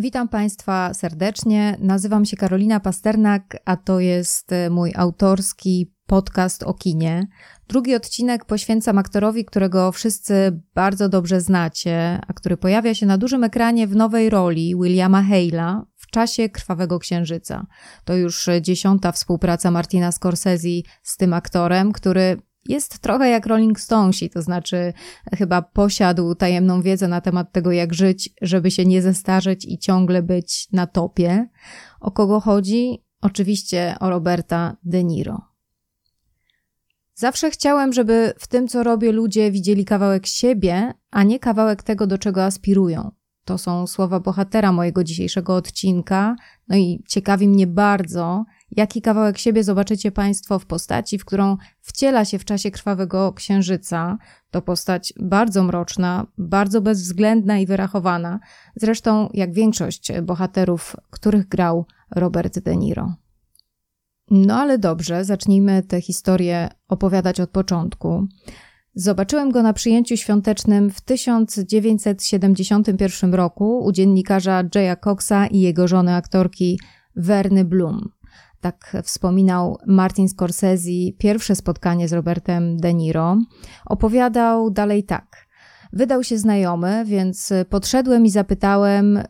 Witam Państwa serdecznie. Nazywam się Karolina Pasternak, a to jest e, mój autorski podcast o kinie. Drugi odcinek poświęcam aktorowi, którego wszyscy bardzo dobrze znacie, a który pojawia się na dużym ekranie w nowej roli Williama Hale'a w czasie Krwawego Księżyca. To już dziesiąta współpraca Martina Scorsese z tym aktorem, który jest trochę jak Rolling Stonesi, to znaczy chyba posiadł tajemną wiedzę na temat tego, jak żyć, żeby się nie zestarzeć i ciągle być na topie. O kogo chodzi? Oczywiście o Roberta De Niro. Zawsze chciałem, żeby w tym, co robię, ludzie widzieli kawałek siebie, a nie kawałek tego, do czego aspirują. To są słowa bohatera mojego dzisiejszego odcinka, no i ciekawi mnie bardzo, jaki kawałek siebie zobaczycie Państwo w postaci, w którą wciela się w czasie krwawego księżyca. To postać bardzo mroczna, bardzo bezwzględna i wyrachowana, zresztą jak większość bohaterów, których grał Robert De Niro. No ale dobrze, zacznijmy tę historię opowiadać od początku. Zobaczyłem go na przyjęciu świątecznym w 1971 roku u dziennikarza Jaya Coxa i jego żony aktorki Werny Bloom. Tak wspominał Martin Scorsese pierwsze spotkanie z Robertem De Niro. Opowiadał dalej tak. Wydał się znajomy, więc podszedłem i zapytałem, y,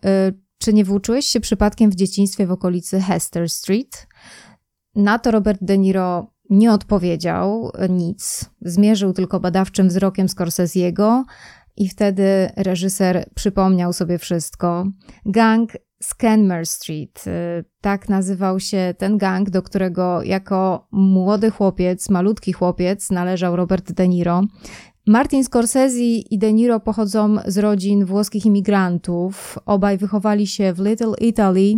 czy nie włóczyłeś się przypadkiem w dzieciństwie w okolicy Hester Street? Na to Robert De Niro nie odpowiedział nic. Zmierzył tylko badawczym wzrokiem Scorsese'ego i wtedy reżyser przypomniał sobie wszystko. Gang Scanmer Street. Y, tak nazywał się ten gang, do którego jako młody chłopiec, malutki chłopiec należał Robert De Niro. Martin Scorsese i De Niro pochodzą z rodzin włoskich imigrantów. Obaj wychowali się w Little Italy.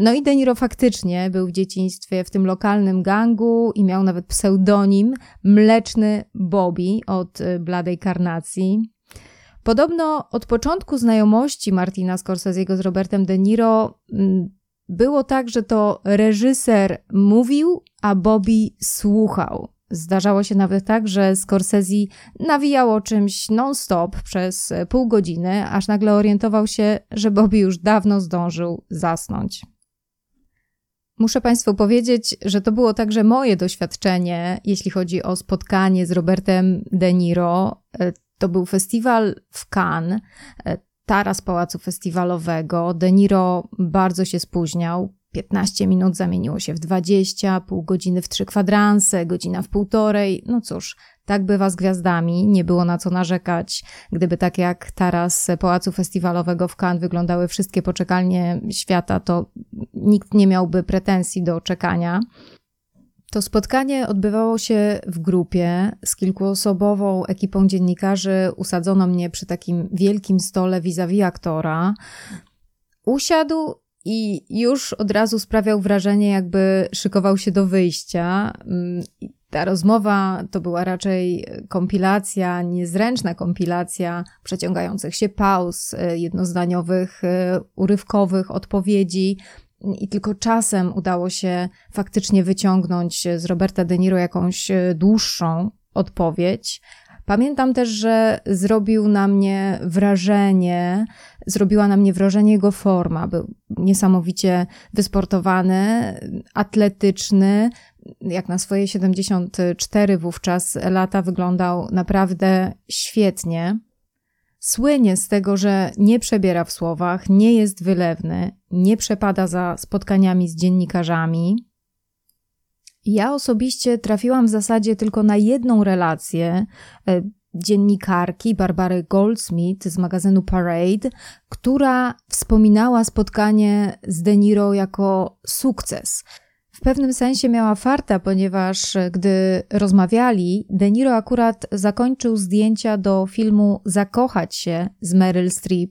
No i De Niro faktycznie był w dzieciństwie w tym lokalnym gangu i miał nawet pseudonim Mleczny Bobby od y, bladej karnacji. Podobno od początku znajomości Martina Scorsese'ego z Robertem De Niro mm, było tak, że to reżyser mówił, a Bobby słuchał. Zdarzało się nawet tak, że Scorsese nawijał o czymś non-stop przez pół godziny, aż nagle orientował się, że Bobby już dawno zdążył zasnąć. Muszę Państwu powiedzieć, że to było także moje doświadczenie, jeśli chodzi o spotkanie z Robertem De Niro. To był festiwal w Cannes, e, taras pałacu festiwalowego. De Niro bardzo się spóźniał. 15 minut zamieniło się w 20, pół godziny w trzy kwadranse, godzina w półtorej. No cóż, tak bywa z gwiazdami, nie było na co narzekać. Gdyby tak jak taras Pałacu Festiwalowego w Cannes wyglądały wszystkie poczekalnie świata, to nikt nie miałby pretensji do czekania. To spotkanie odbywało się w grupie z kilkuosobową ekipą dziennikarzy. Usadzono mnie przy takim wielkim stole vis-a-vis aktora. Usiadł i już od razu sprawiał wrażenie, jakby szykował się do wyjścia. Mm, ta rozmowa to była raczej kompilacja, niezręczna kompilacja przeciągających się pauz, y, jednozdaniowych, y, urywkowych odpowiedzi i tylko czasem udało się faktycznie wyciągnąć z Roberta De Niro jakąś e, dłuższą odpowiedź. Pamiętam też, że zrobił na mnie wrażenie, zrobiła na mnie wrażenie jego forma. Był niesamowicie wysportowany, atletyczny. Jak na swoje 74 wówczas lata wyglądał naprawdę świetnie. Słynie z tego, że nie przebiera w słowach, nie jest wylewny, nie przepada za spotkaniami z dziennikarzami. Ja osobiście trafiłam w zasadzie tylko na jedną relację e, dziennikarki Barbary Goldsmith z magazynu Parade, która wspominała spotkanie z De Niro jako sukces. W pewnym sensie miała farta, ponieważ e, gdy rozmawiali, De Niro akurat zakończył zdjęcia do filmu Zakochać się z Meryl Streep.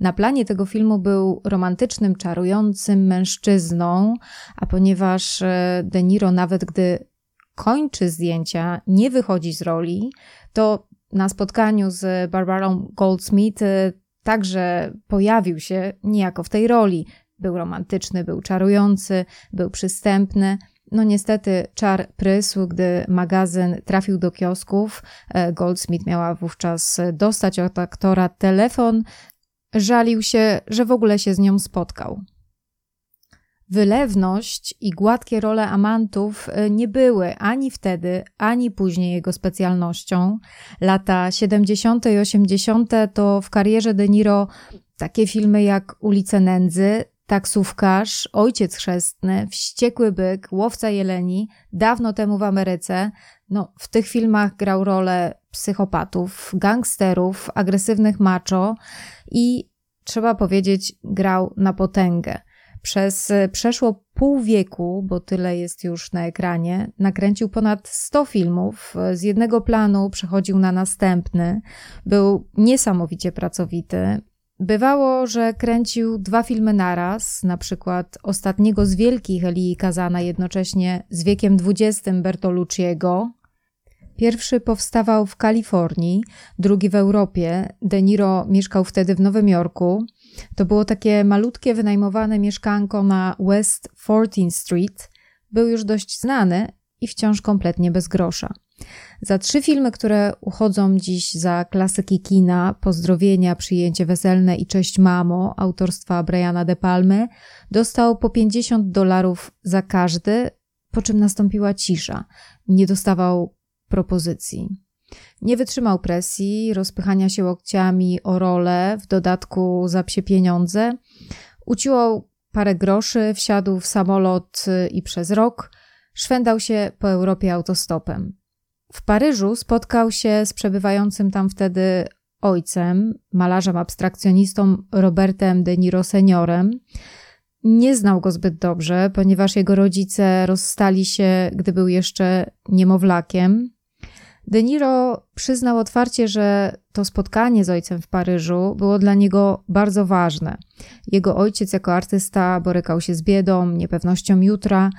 Na planie tego filmu był romantycznym, czarującym mężczyzną, a ponieważ e, De Niro nawet gdy kończy zdjęcia, nie wychodzi z roli, to na spotkaniu z Barbarą Goldsmith e, także pojawił się niejako w tej roli. Był romantyczny, był czarujący, był przystępny. No niestety czar prysł, gdy magazyn trafił do kiosków. E, Goldsmith miała wówczas dostać od aktora telefon żalił się, że w ogóle się z nią spotkał. Wylewność i gładkie role amantów e, nie były ani wtedy, ani później jego specjalnością. Lata 70. i 80. to w karierze De Niro takie filmy jak Ulice Nędzy, Taksówkarz, Ojciec Chrzestny, Wściekły Byk, Łowca Jeleni, dawno temu w Ameryce. No, w tych filmach grał rolę psychopatów, gangsterów, agresywnych macho i trzeba powiedzieć, grał na potęgę. Przez e, przeszło pół wieku, bo tyle jest już na ekranie, nakręcił ponad 100 filmów. Z jednego planu przechodził na następny. Był niesamowicie pracowity. Bywało, że kręcił dwa filmy naraz, na przykład ostatniego z wielkich Elii Kazana, jednocześnie z wiekiem XX Bertolucciego. Pierwszy powstawał w Kalifornii, drugi w Europie. De Niro mieszkał wtedy w Nowym Jorku. To było takie malutkie, wynajmowane mieszkanko na West 14th Street. Był już dość znany i wciąż kompletnie bez grosza. Za trzy filmy, które uchodzą dziś za klasyki kina, Pozdrowienia, Przyjęcie weselne i Cześć mamo, autorstwa Briana De Palmy, dostał po 50 dolarów za każdy, po czym nastąpiła cisza. Nie dostawał propozycji. Nie wytrzymał presji, rozpychania się łokciami o rolę, w dodatku za psie pieniądze. Uciął parę groszy, wsiadł w samolot i przez rok szwendał się po Europie autostopem. W Paryżu spotkał się z przebywającym tam wtedy ojcem, malarzem abstrakcjonistą Robertem de Niro seniorem. Nie znał go zbyt dobrze, ponieważ jego rodzice rozstali się, gdy był jeszcze niemowlakiem. De Niro przyznał otwarcie, że to spotkanie z ojcem w Paryżu było dla niego bardzo ważne. Jego ojciec jako artysta borykał się z biedą, niepewnością jutra.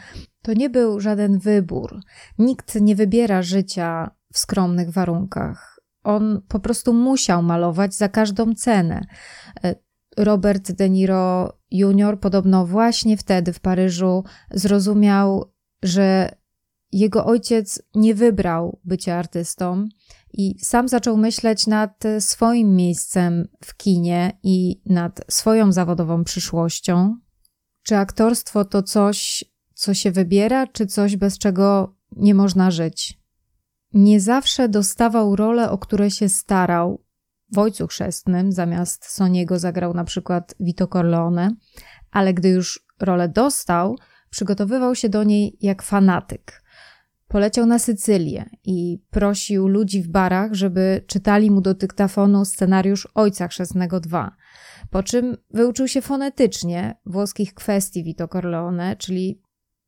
To nie był żaden wybór. Nikt nie wybiera życia w skromnych warunkach. On po prostu musiał malować za każdą cenę. Robert De Niro Jr. podobno właśnie wtedy w Paryżu zrozumiał, że jego ojciec nie wybrał bycia artystą i sam zaczął myśleć nad swoim miejscem w kinie i nad swoją zawodową przyszłością. Czy aktorstwo to coś, co się wybiera, czy coś, bez czego nie można żyć? Nie zawsze dostawał rolę, o które się starał. W Ojcu Chrzestnym zamiast Soniego zagrał na przykład Vito Corleone, ale gdy już rolę dostał, przygotowywał się do niej jak fanatyk. Poleciał na Sycylię i prosił ludzi w barach, żeby czytali mu do dyktafonu scenariusz Ojca Chrzestnego 2. Po czym wyuczył się fonetycznie włoskich kwestii Vito Corleone, czyli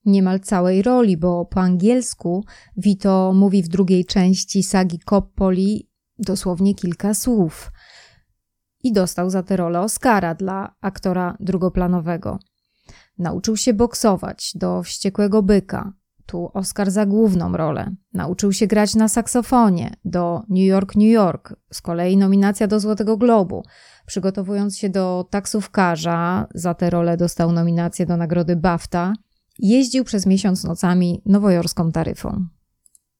niemal całej roli, bo po angielsku Vito mówi w drugiej części sagi Coppoli dosłownie kilka słów. I dostał za tę rolę Oscara dla aktora drugoplanowego. Nauczył się boksować do wściekłego byka, tu Oscar za główną rolę. Nauczył się grać na saksofonie do New York, New York, z kolei nominacja do Złotego Globu. Przygotowując się do taksówkarza, za tę rolę dostał nominację do nagrody BAFTA. Jeździł przez miesiąc nocami nowojorską taryfą.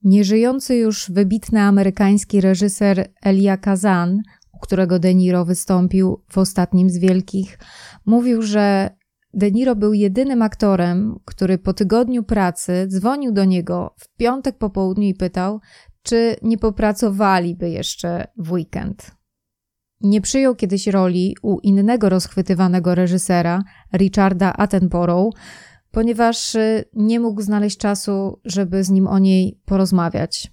Nieżyjący już wybitny amerykański reżyser Elia Kazan, u którego De Niro wystąpił w ostatnim z wielkich, mówił, że De Niro był jedynym aktorem, który po tygodniu pracy dzwonił do niego w piątek po południu i pytał, czy nie popracowaliby jeszcze w weekend. Nie przyjął kiedyś roli u innego rozchwytywanego reżysera, Richarda Attenborough, ponieważ y, nie mógł znaleźć czasu, żeby z nim o niej porozmawiać.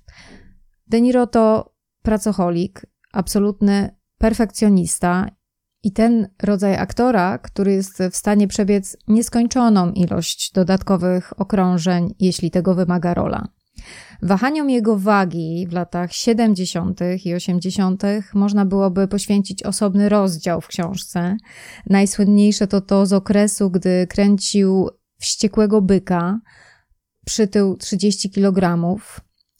De Niro to pracocholik, absolutny perfekcjonista i ten rodzaj aktora, który jest w stanie przebiec nieskończoną ilość dodatkowych okrążeń, jeśli tego wymaga rola. Wahaniom jego wagi w latach 70. i 80. można byłoby poświęcić osobny rozdział w książce. Najsłynniejsze to to z okresu, gdy kręcił wściekłego byka, przytył 30 kg,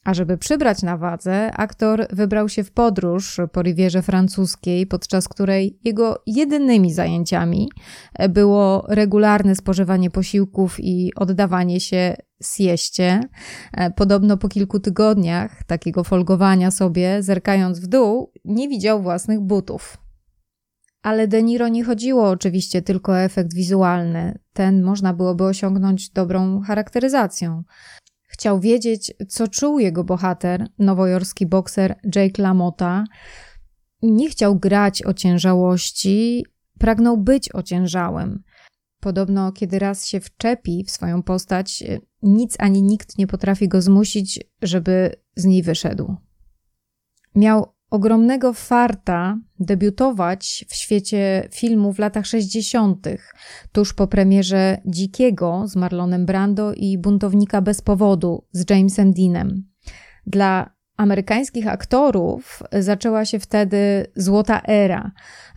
a żeby przybrać na wadze, aktor wybrał się w podróż po Rivierze Francuskiej, podczas której jego jedynymi zajęciami było regularne spożywanie posiłków i oddawanie się sieście. Podobno po kilku tygodniach takiego folgowania sobie, zerkając w dół, nie widział własnych butów. Ale De Niro nie chodziło oczywiście tylko o efekt wizualny. Ten można byłoby osiągnąć dobrą charakteryzacją. Chciał wiedzieć, co czuł jego bohater, nowojorski bokser Jake LaMotta. Nie chciał grać ociężałości, pragnął być ociężałym. Podobno, kiedy raz się wczepi w swoją postać, nic ani nikt nie potrafi go zmusić, żeby z niej wyszedł. Miał ogromnego farta debiutować w świecie filmu w latach 60., tuż po premierze Dzikiego z Marlonem Brando i Buntownika bez powodu z Jamesem Deanem. Dla amerykańskich aktorów zaczęła się wtedy złota era.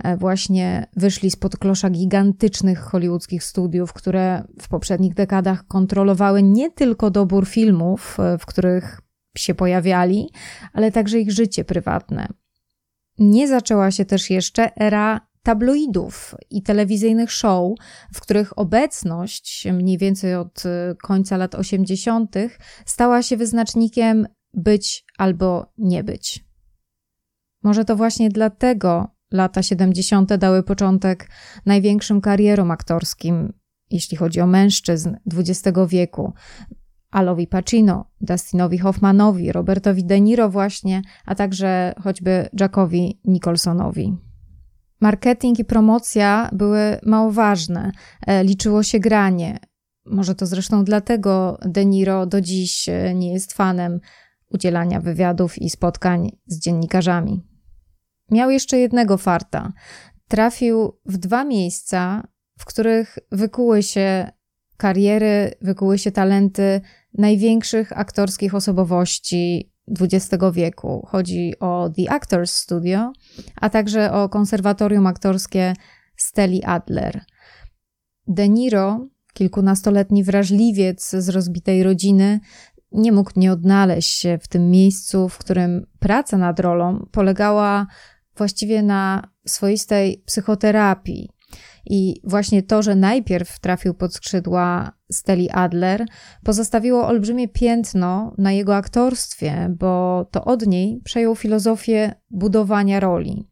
E, właśnie wyszli spod klosza gigantycznych hollywoodzkich studiów, które w poprzednich dekadach kontrolowały nie tylko dobór filmów, e, w których się pojawiali, ale także ich życie prywatne. Nie zaczęła się też jeszcze era tabloidów i telewizyjnych show, w których obecność, mniej więcej od e, końca lat 80., stała się wyznacznikiem być albo nie być. Może to właśnie dlatego lata 70. dały początek największym karierom aktorskim, jeśli chodzi o mężczyzn XX wieku. Alowi Pacino, Dustinowi Hoffmanowi, Robertowi De Niro właśnie, a także choćby Jackowi Nicholsonowi. Marketing i promocja były mało ważne, e, liczyło się granie. Może to zresztą dlatego De Niro do dziś e, nie jest fanem udzielania wywiadów i spotkań z dziennikarzami. Miał jeszcze jednego farta. Trafił w dwa miejsca, w których wykuły się kariery, wykuły się talenty największych aktorskich osobowości XX wieku. Chodzi o The Actors Studio, a także o konserwatorium aktorskie Steli Adler. De Niro, kilkunastoletni wrażliwiec z rozbitej rodziny, nie mógł nie odnaleźć się w tym miejscu, w którym praca nad rolą polegała właściwie na swoistej psychoterapii. I właśnie to, że najpierw trafił pod skrzydła Steli Adler, pozostawiło olbrzymie piętno na jego aktorstwie, bo to od niej przejął filozofię budowania roli.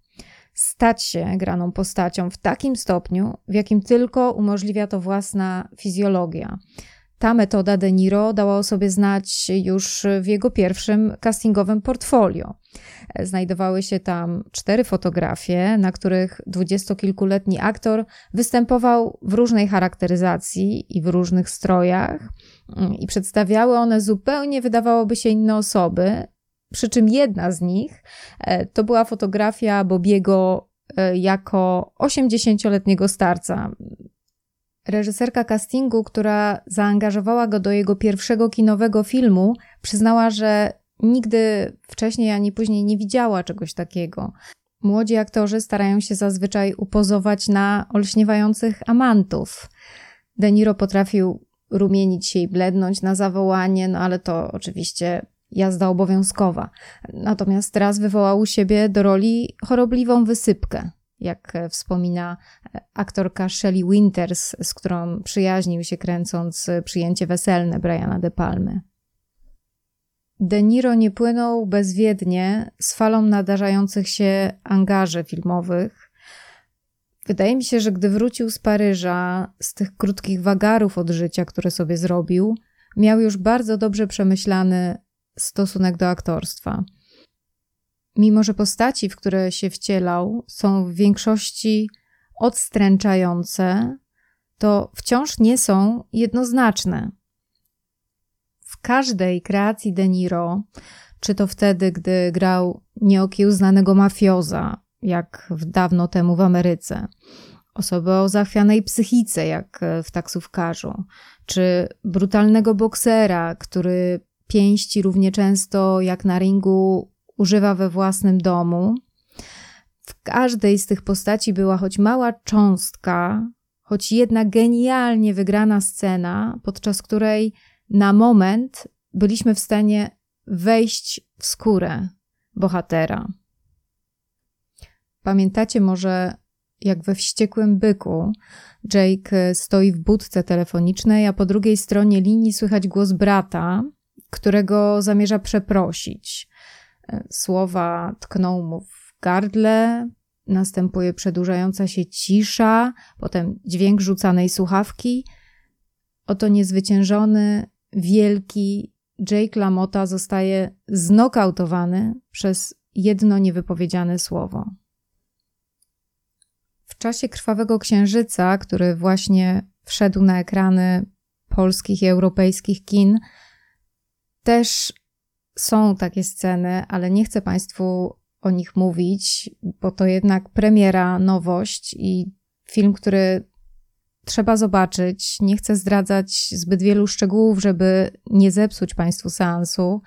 Stać się graną postacią w takim stopniu, w jakim tylko umożliwia to własna fizjologia. Ta metoda De Niro dała o sobie znać już w jego pierwszym castingowym portfolio. Znajdowały się tam cztery fotografie, na których dwudziestokilkuletni aktor występował w różnej charakteryzacji i w różnych strojach, i przedstawiały one zupełnie, wydawałoby się, inne osoby. Przy czym jedna z nich e, to była fotografia Bobiego e, jako 80-letniego starca. Reżyserka castingu, która zaangażowała go do jego pierwszego kinowego filmu, przyznała, że nigdy wcześniej ani później nie widziała czegoś takiego. Młodzi aktorzy starają się zazwyczaj upozować na olśniewających amantów. De Niro potrafił rumienić się i blednąć na zawołanie, no ale to oczywiście jazda obowiązkowa. Natomiast teraz wywołał u siebie do roli chorobliwą wysypkę jak e, wspomina e, aktorka Shelley Winters, z którą przyjaźnił się kręcąc e, przyjęcie weselne Briana De Palmy. De Niro nie płynął bezwiednie z falą nadarzających się angaży filmowych. Wydaje mi się, że gdy wrócił z Paryża, z tych krótkich wagarów od życia, które sobie zrobił, miał już bardzo dobrze przemyślany stosunek do aktorstwa – mimo że postaci, w które się wcielał, są w większości odstręczające, to wciąż nie są jednoznaczne. W każdej kreacji De Niro, czy to wtedy, gdy grał nieokiełznanego mafioza, jak w dawno temu w Ameryce, osobę o zachwianej psychice, jak w taksówkarzu, czy brutalnego boksera, który pięści równie często jak na ringu używa we własnym domu. W każdej z tych postaci była choć mała cząstka, choć jedna genialnie wygrana scena, podczas której na moment byliśmy w stanie wejść w skórę bohatera. Pamiętacie może, jak we wściekłym byku Jake stoi w budce telefonicznej, a po drugiej stronie linii słychać głos brata, którego zamierza przeprosić. Słowa tkną mu w gardle, następuje przedłużająca się cisza, potem dźwięk rzucanej słuchawki. Oto niezwyciężony, wielki Jake LaMotta zostaje znokautowany przez jedno niewypowiedziane słowo. W czasie Krwawego Księżyca, który właśnie wszedł na ekrany polskich i europejskich kin, też są takie sceny, ale nie chcę Państwu o nich mówić, bo to jednak premiera, nowość i film, który trzeba zobaczyć. Nie chcę zdradzać zbyt wielu szczegółów, żeby nie zepsuć Państwu seansu.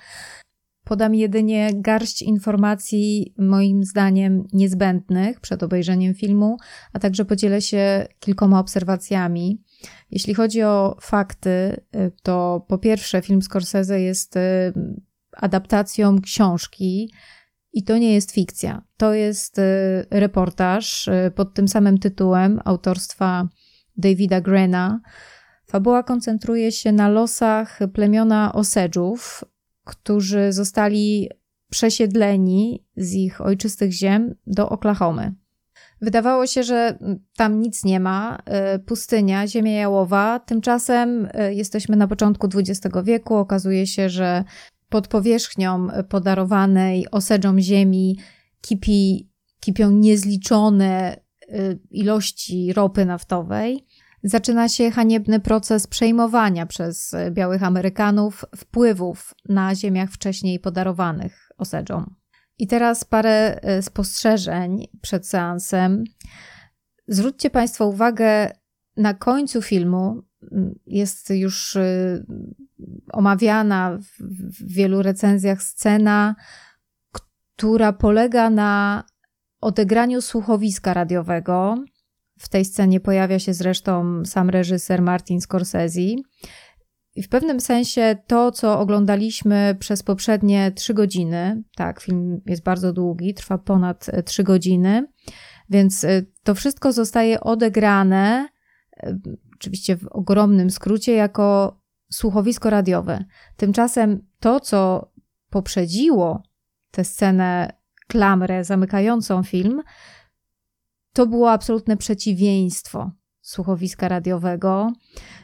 Podam jedynie garść informacji, moim zdaniem, niezbędnych przed obejrzeniem filmu, a także podzielę się kilkoma obserwacjami. Jeśli chodzi o fakty, to po pierwsze, film Scorsese jest y, adaptacją książki. I to nie jest fikcja. To jest y, reportaż y, pod tym samym tytułem autorstwa Davida Grena. Fabuła koncentruje się na losach plemiona Osedżów, którzy zostali przesiedleni z ich ojczystych ziem do Oklahomy. Wydawało się, że tam nic nie ma, y, pustynia, ziemia jałowa. Tymczasem jesteśmy na początku XX wieku. Okazuje się, że pod powierzchnią podarowanej osedżom ziemi kipi, kipią niezliczone y, ilości ropy naftowej. Zaczyna się haniebny proces przejmowania przez białych Amerykanów wpływów na ziemiach wcześniej podarowanych osedżom. I teraz parę spostrzeżeń przed seansem. Zwróćcie Państwo uwagę na końcu filmu jest już y, omawiana w wielu recenzjach scena, która polega na odegraniu słuchowiska radiowego. W tej scenie pojawia się zresztą sam reżyser Martin Scorsese. I w pewnym sensie to, co oglądaliśmy przez poprzednie trzy godziny, tak, film jest bardzo długi, trwa ponad trzy godziny, więc y, to wszystko zostaje odegrane oczywiście w ogromnym skrócie, jako słuchowisko radiowe. Tymczasem to, co poprzedziło tę scenę, klamrę zamykającą film, to było absolutne przeciwieństwo słuchowiska radiowego.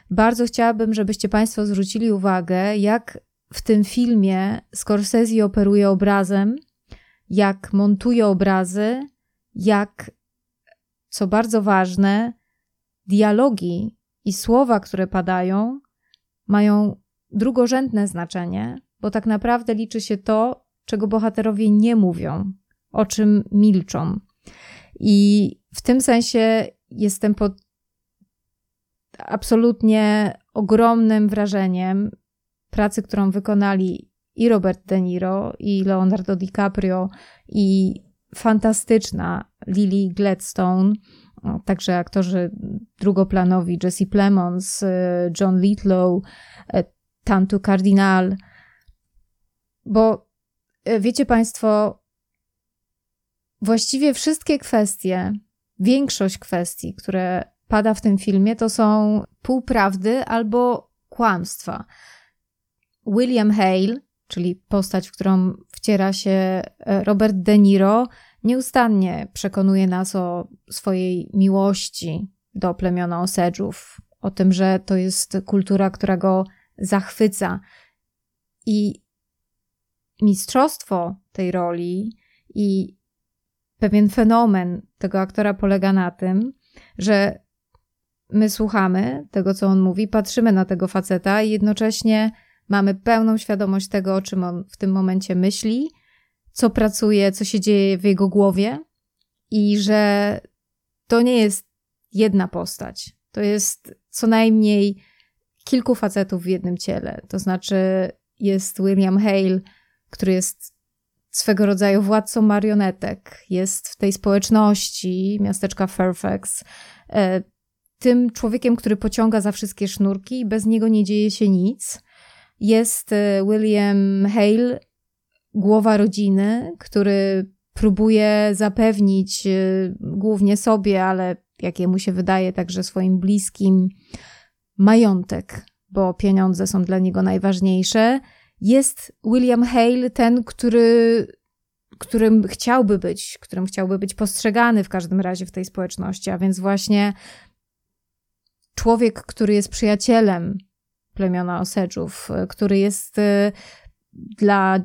Bardzo chciałabym, żebyście Państwo zwrócili uwagę, jak w tym filmie Scorsese operuje obrazem, jak montuje obrazy, jak, co bardzo ważne, dialogi i słowa, które padają, mają drugorzędne znaczenie, bo tak naprawdę liczy się to, czego bohaterowie nie mówią, o czym milczą. I w tym sensie jestem pod absolutnie ogromnym wrażeniem pracy, którą wykonali i Robert De Niro, i Leonardo DiCaprio, i fantastyczna Lily Gladstone także aktorzy drugoplanowi Jesse Plemons, y, John Litlow, y, Tantu Cardinal. Bo y, wiecie Państwo, właściwie wszystkie kwestie, większość kwestii, które pada w tym filmie, to są półprawdy albo kłamstwa. William Hale, czyli postać, w którą wciera się Robert De Niro, Nieustannie przekonuje nas o swojej miłości do plemiona Osedżów, o tym, że to jest kultura, która go zachwyca. I mistrzostwo tej roli i pewien fenomen tego aktora polega na tym, że my słuchamy tego, co on mówi, patrzymy na tego faceta i jednocześnie mamy pełną świadomość tego, o czym on w tym momencie myśli co pracuje, co się dzieje w jego głowie i że to nie jest jedna postać. To jest co najmniej kilku facetów w jednym ciele. To znaczy jest William Hale, który jest swego rodzaju władcą marionetek, jest w tej społeczności miasteczka Fairfax, e, tym człowiekiem, który pociąga za wszystkie sznurki i bez niego nie dzieje się nic. Jest e, William Hale, głowa rodziny, który próbuje zapewnić y, głównie sobie, ale jakiemu się wydaje także swoim bliskim, majątek, bo pieniądze są dla niego najważniejsze. Jest William Hale, ten, który, którym chciałby być, którym chciałby być postrzegany w każdym razie w tej społeczności, a więc właśnie człowiek, który jest przyjacielem plemiona Osedżów, który jest y, dla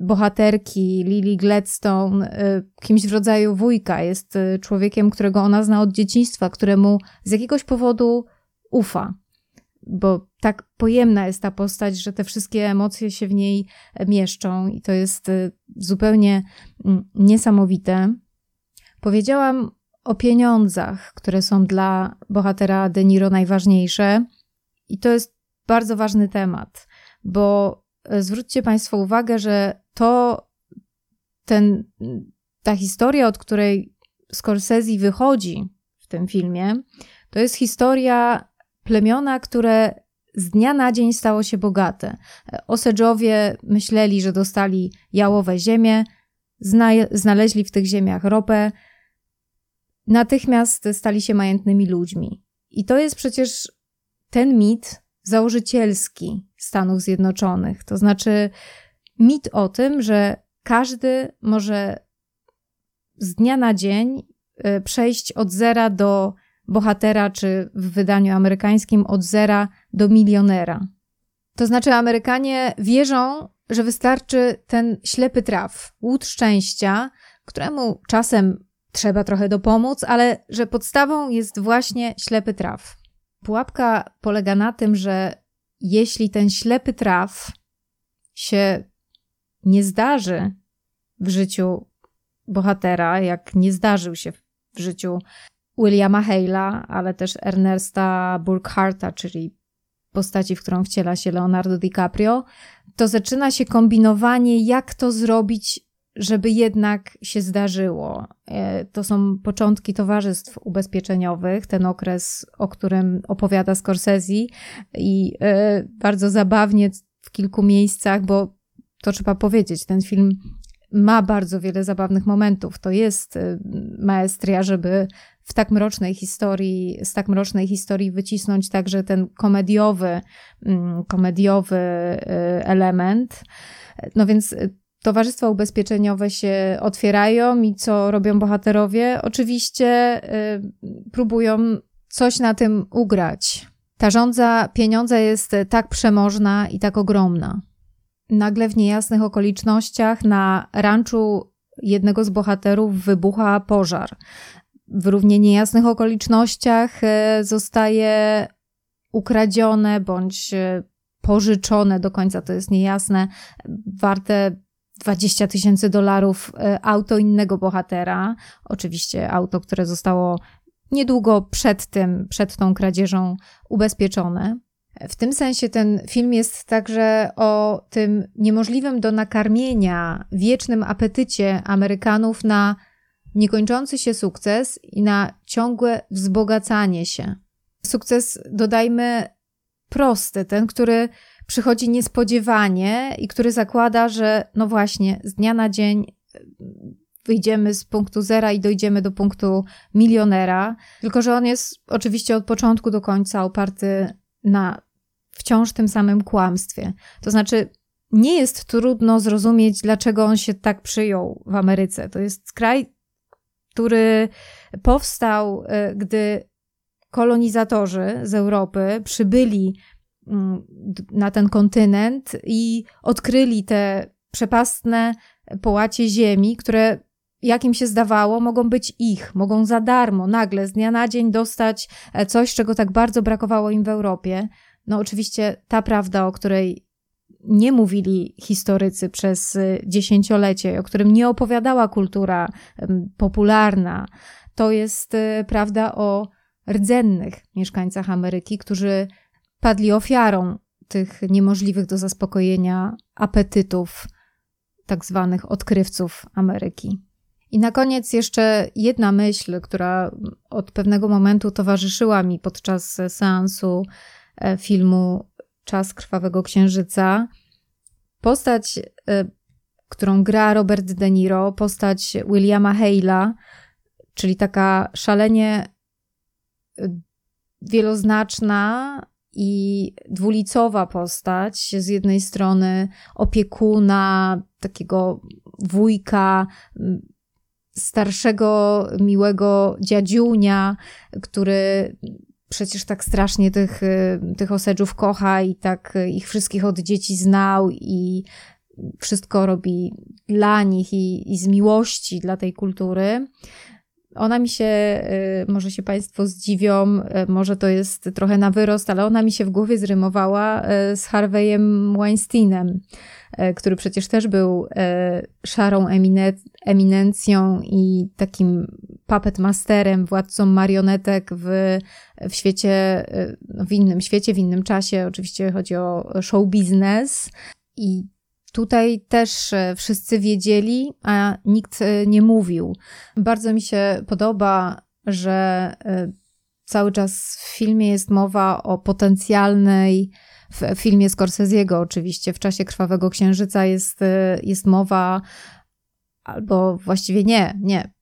bohaterki Lily Gladstone y, kimś w rodzaju wujka, jest y, człowiekiem, którego ona zna od dzieciństwa, któremu z jakiegoś powodu ufa. Bo tak pojemna jest ta postać, że te wszystkie emocje się w niej mieszczą, i to jest zupełnie mm, niesamowite. Powiedziałam o pieniądzach, które są dla bohatera De Niro najważniejsze. I to jest bardzo ważny temat, bo e, zwróćcie Państwo uwagę, że to ten, ta historia, od której Scorsese wychodzi w tym filmie, to jest historia plemiona, które z dnia na dzień stało się bogate. Osedżowie myśleli, że dostali jałowe ziemię, znaleźli w tych ziemiach ropę, natychmiast stali się majętnymi ludźmi. I to jest przecież ten mit założycielski Stanów Zjednoczonych. To znaczy mit o tym, że każdy może z dnia na dzień y, przejść od zera do bohatera, czy w wydaniu amerykańskim od zera do milionera. To znaczy, Amerykanie wierzą, że wystarczy ten ślepy traf, łód szczęścia, któremu czasem trzeba trochę dopomóc, ale że podstawą jest właśnie ślepy traf. Pułapka polega na tym, że jeśli ten ślepy traf się nie zdarzy w życiu bohatera, jak nie zdarzył się w życiu Williama Hale'a, ale też Ernesta Burkharta, czyli postaci, w którą wciela się Leonardo DiCaprio, to zaczyna się kombinowanie, jak to zrobić żeby jednak się zdarzyło. E, to są początki towarzystw ubezpieczeniowych, ten okres, o którym opowiada Scorsese i e, bardzo zabawnie w kilku miejscach, bo to trzeba powiedzieć, ten film ma bardzo wiele zabawnych momentów. To jest e, maestria, żeby w tak mrocznej historii, z tak mrocznej historii wycisnąć także ten komediowy, mm, komediowy element. No więc towarzystwa ubezpieczeniowe się otwierają i co robią bohaterowie? Oczywiście y, próbują coś na tym ugrać. Ta żądza pieniądza jest tak przemożna i tak ogromna. Nagle w niejasnych okolicznościach na ranczu jednego z bohaterów wybucha pożar. W równie niejasnych okolicznościach y, zostaje ukradzione bądź y, pożyczone, do końca to jest niejasne, warte 20 tysięcy dolarów e, auto innego bohatera. Oczywiście auto, które zostało niedługo przed tym, przed tą kradzieżą ubezpieczone. W tym sensie ten film jest także o tym niemożliwym do nakarmienia wiecznym apetycie Amerykanów na niekończący się sukces i na ciągłe wzbogacanie się. Sukces, dodajmy, prosty, ten, który przychodzi niespodziewanie i który zakłada, że no właśnie, z dnia na dzień e, wyjdziemy z punktu zera i dojdziemy do punktu milionera, tylko że on jest oczywiście od początku do końca oparty na wciąż tym samym kłamstwie. To znaczy, nie jest trudno zrozumieć, dlaczego on się tak przyjął w Ameryce. To jest kraj, który powstał, e, gdy kolonizatorzy z Europy przybyli Mm, na ten kontynent i odkryli te przepastne połacie ziemi, które jak im się zdawało, mogą być ich, mogą za darmo, nagle, z dnia na dzień dostać e, coś, czego tak bardzo brakowało im w Europie. No, oczywiście ta prawda, o której nie mówili historycy przez e, dziesięciolecie, o którym nie opowiadała kultura popularna, to jest e, prawda o rdzennych mieszkańcach Ameryki, którzy padli ofiarą tych niemożliwych do zaspokojenia apetytów tak zwanych odkrywców Ameryki. I na koniec jeszcze jedna myśl, która od pewnego momentu towarzyszyła mi podczas seansu filmu Czas Krwawego Księżyca. Postać, e, którą gra Robert De Niro, postać Williama Hale'a, czyli taka szalenie e, wieloznaczna, i dwulicowa postać, z jednej strony opiekuna, takiego wujka, starszego, miłego dziadziunia, który przecież tak strasznie tych, tych osedżów kocha i tak ich wszystkich od dzieci znał i wszystko robi dla nich i, i z miłości dla tej kultury. Ona mi się, y, może się Państwo zdziwią, y, może to jest trochę na wyrost, ale ona mi się w głowie zrymowała y, z Harveyem Weinsteinem, który przecież też był szarą eminencją i takim puppet masterem, władcą marionetek w, w świecie, no, w innym świecie, w innym czasie. Oczywiście chodzi o show biznes. I Tutaj też e, wszyscy wiedzieli, a nikt e, nie mówił. Bardzo mi się podoba, że e, cały czas w filmie jest mowa o potencjalnej, w filmie Scorsese'ego. Oczywiście, w czasie Krwawego Księżyca jest, jest mowa, albo właściwie nie, nie,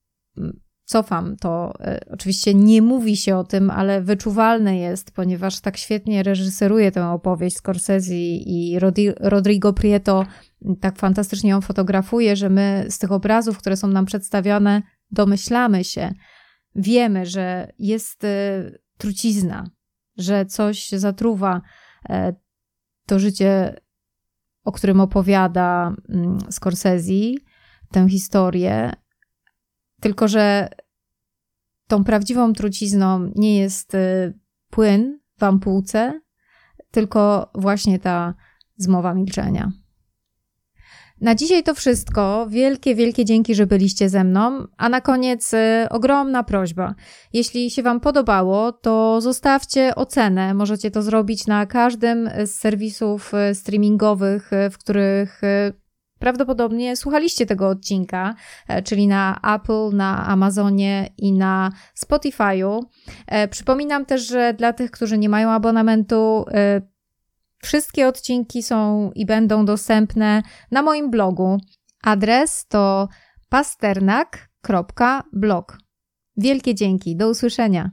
cofam to. Oczywiście nie mówi się o tym, ale wyczuwalne jest, ponieważ tak świetnie reżyseruje tę opowieść Scorsese i Rodrigo Prieto. Tak fantastycznie ją fotografuje, że my z tych obrazów, które są nam przedstawione, domyślamy się, wiemy, że jest e, trucizna, że coś zatruwa to życie, o którym opowiada mm, Scorsese, tę historię, tylko że tą prawdziwą trucizną nie jest e, płyn w ampułce, tylko właśnie ta zmowa milczenia. Na dzisiaj to wszystko. Wielkie, wielkie dzięki, że byliście ze mną. A na koniec y, ogromna prośba. Jeśli się Wam podobało, to zostawcie ocenę. Możecie to zrobić na każdym z serwisów y, streamingowych, y, w których prawdopodobnie słuchaliście tego odcinka, e, czyli na Apple, na Amazonie i na Spotify'u. E, przypominam też, że dla tych, którzy nie mają abonamentu, Wszystkie odcinki są i będą dostępne na moim blogu. Adres to pasternak.blog. Wielkie dzięki, do usłyszenia.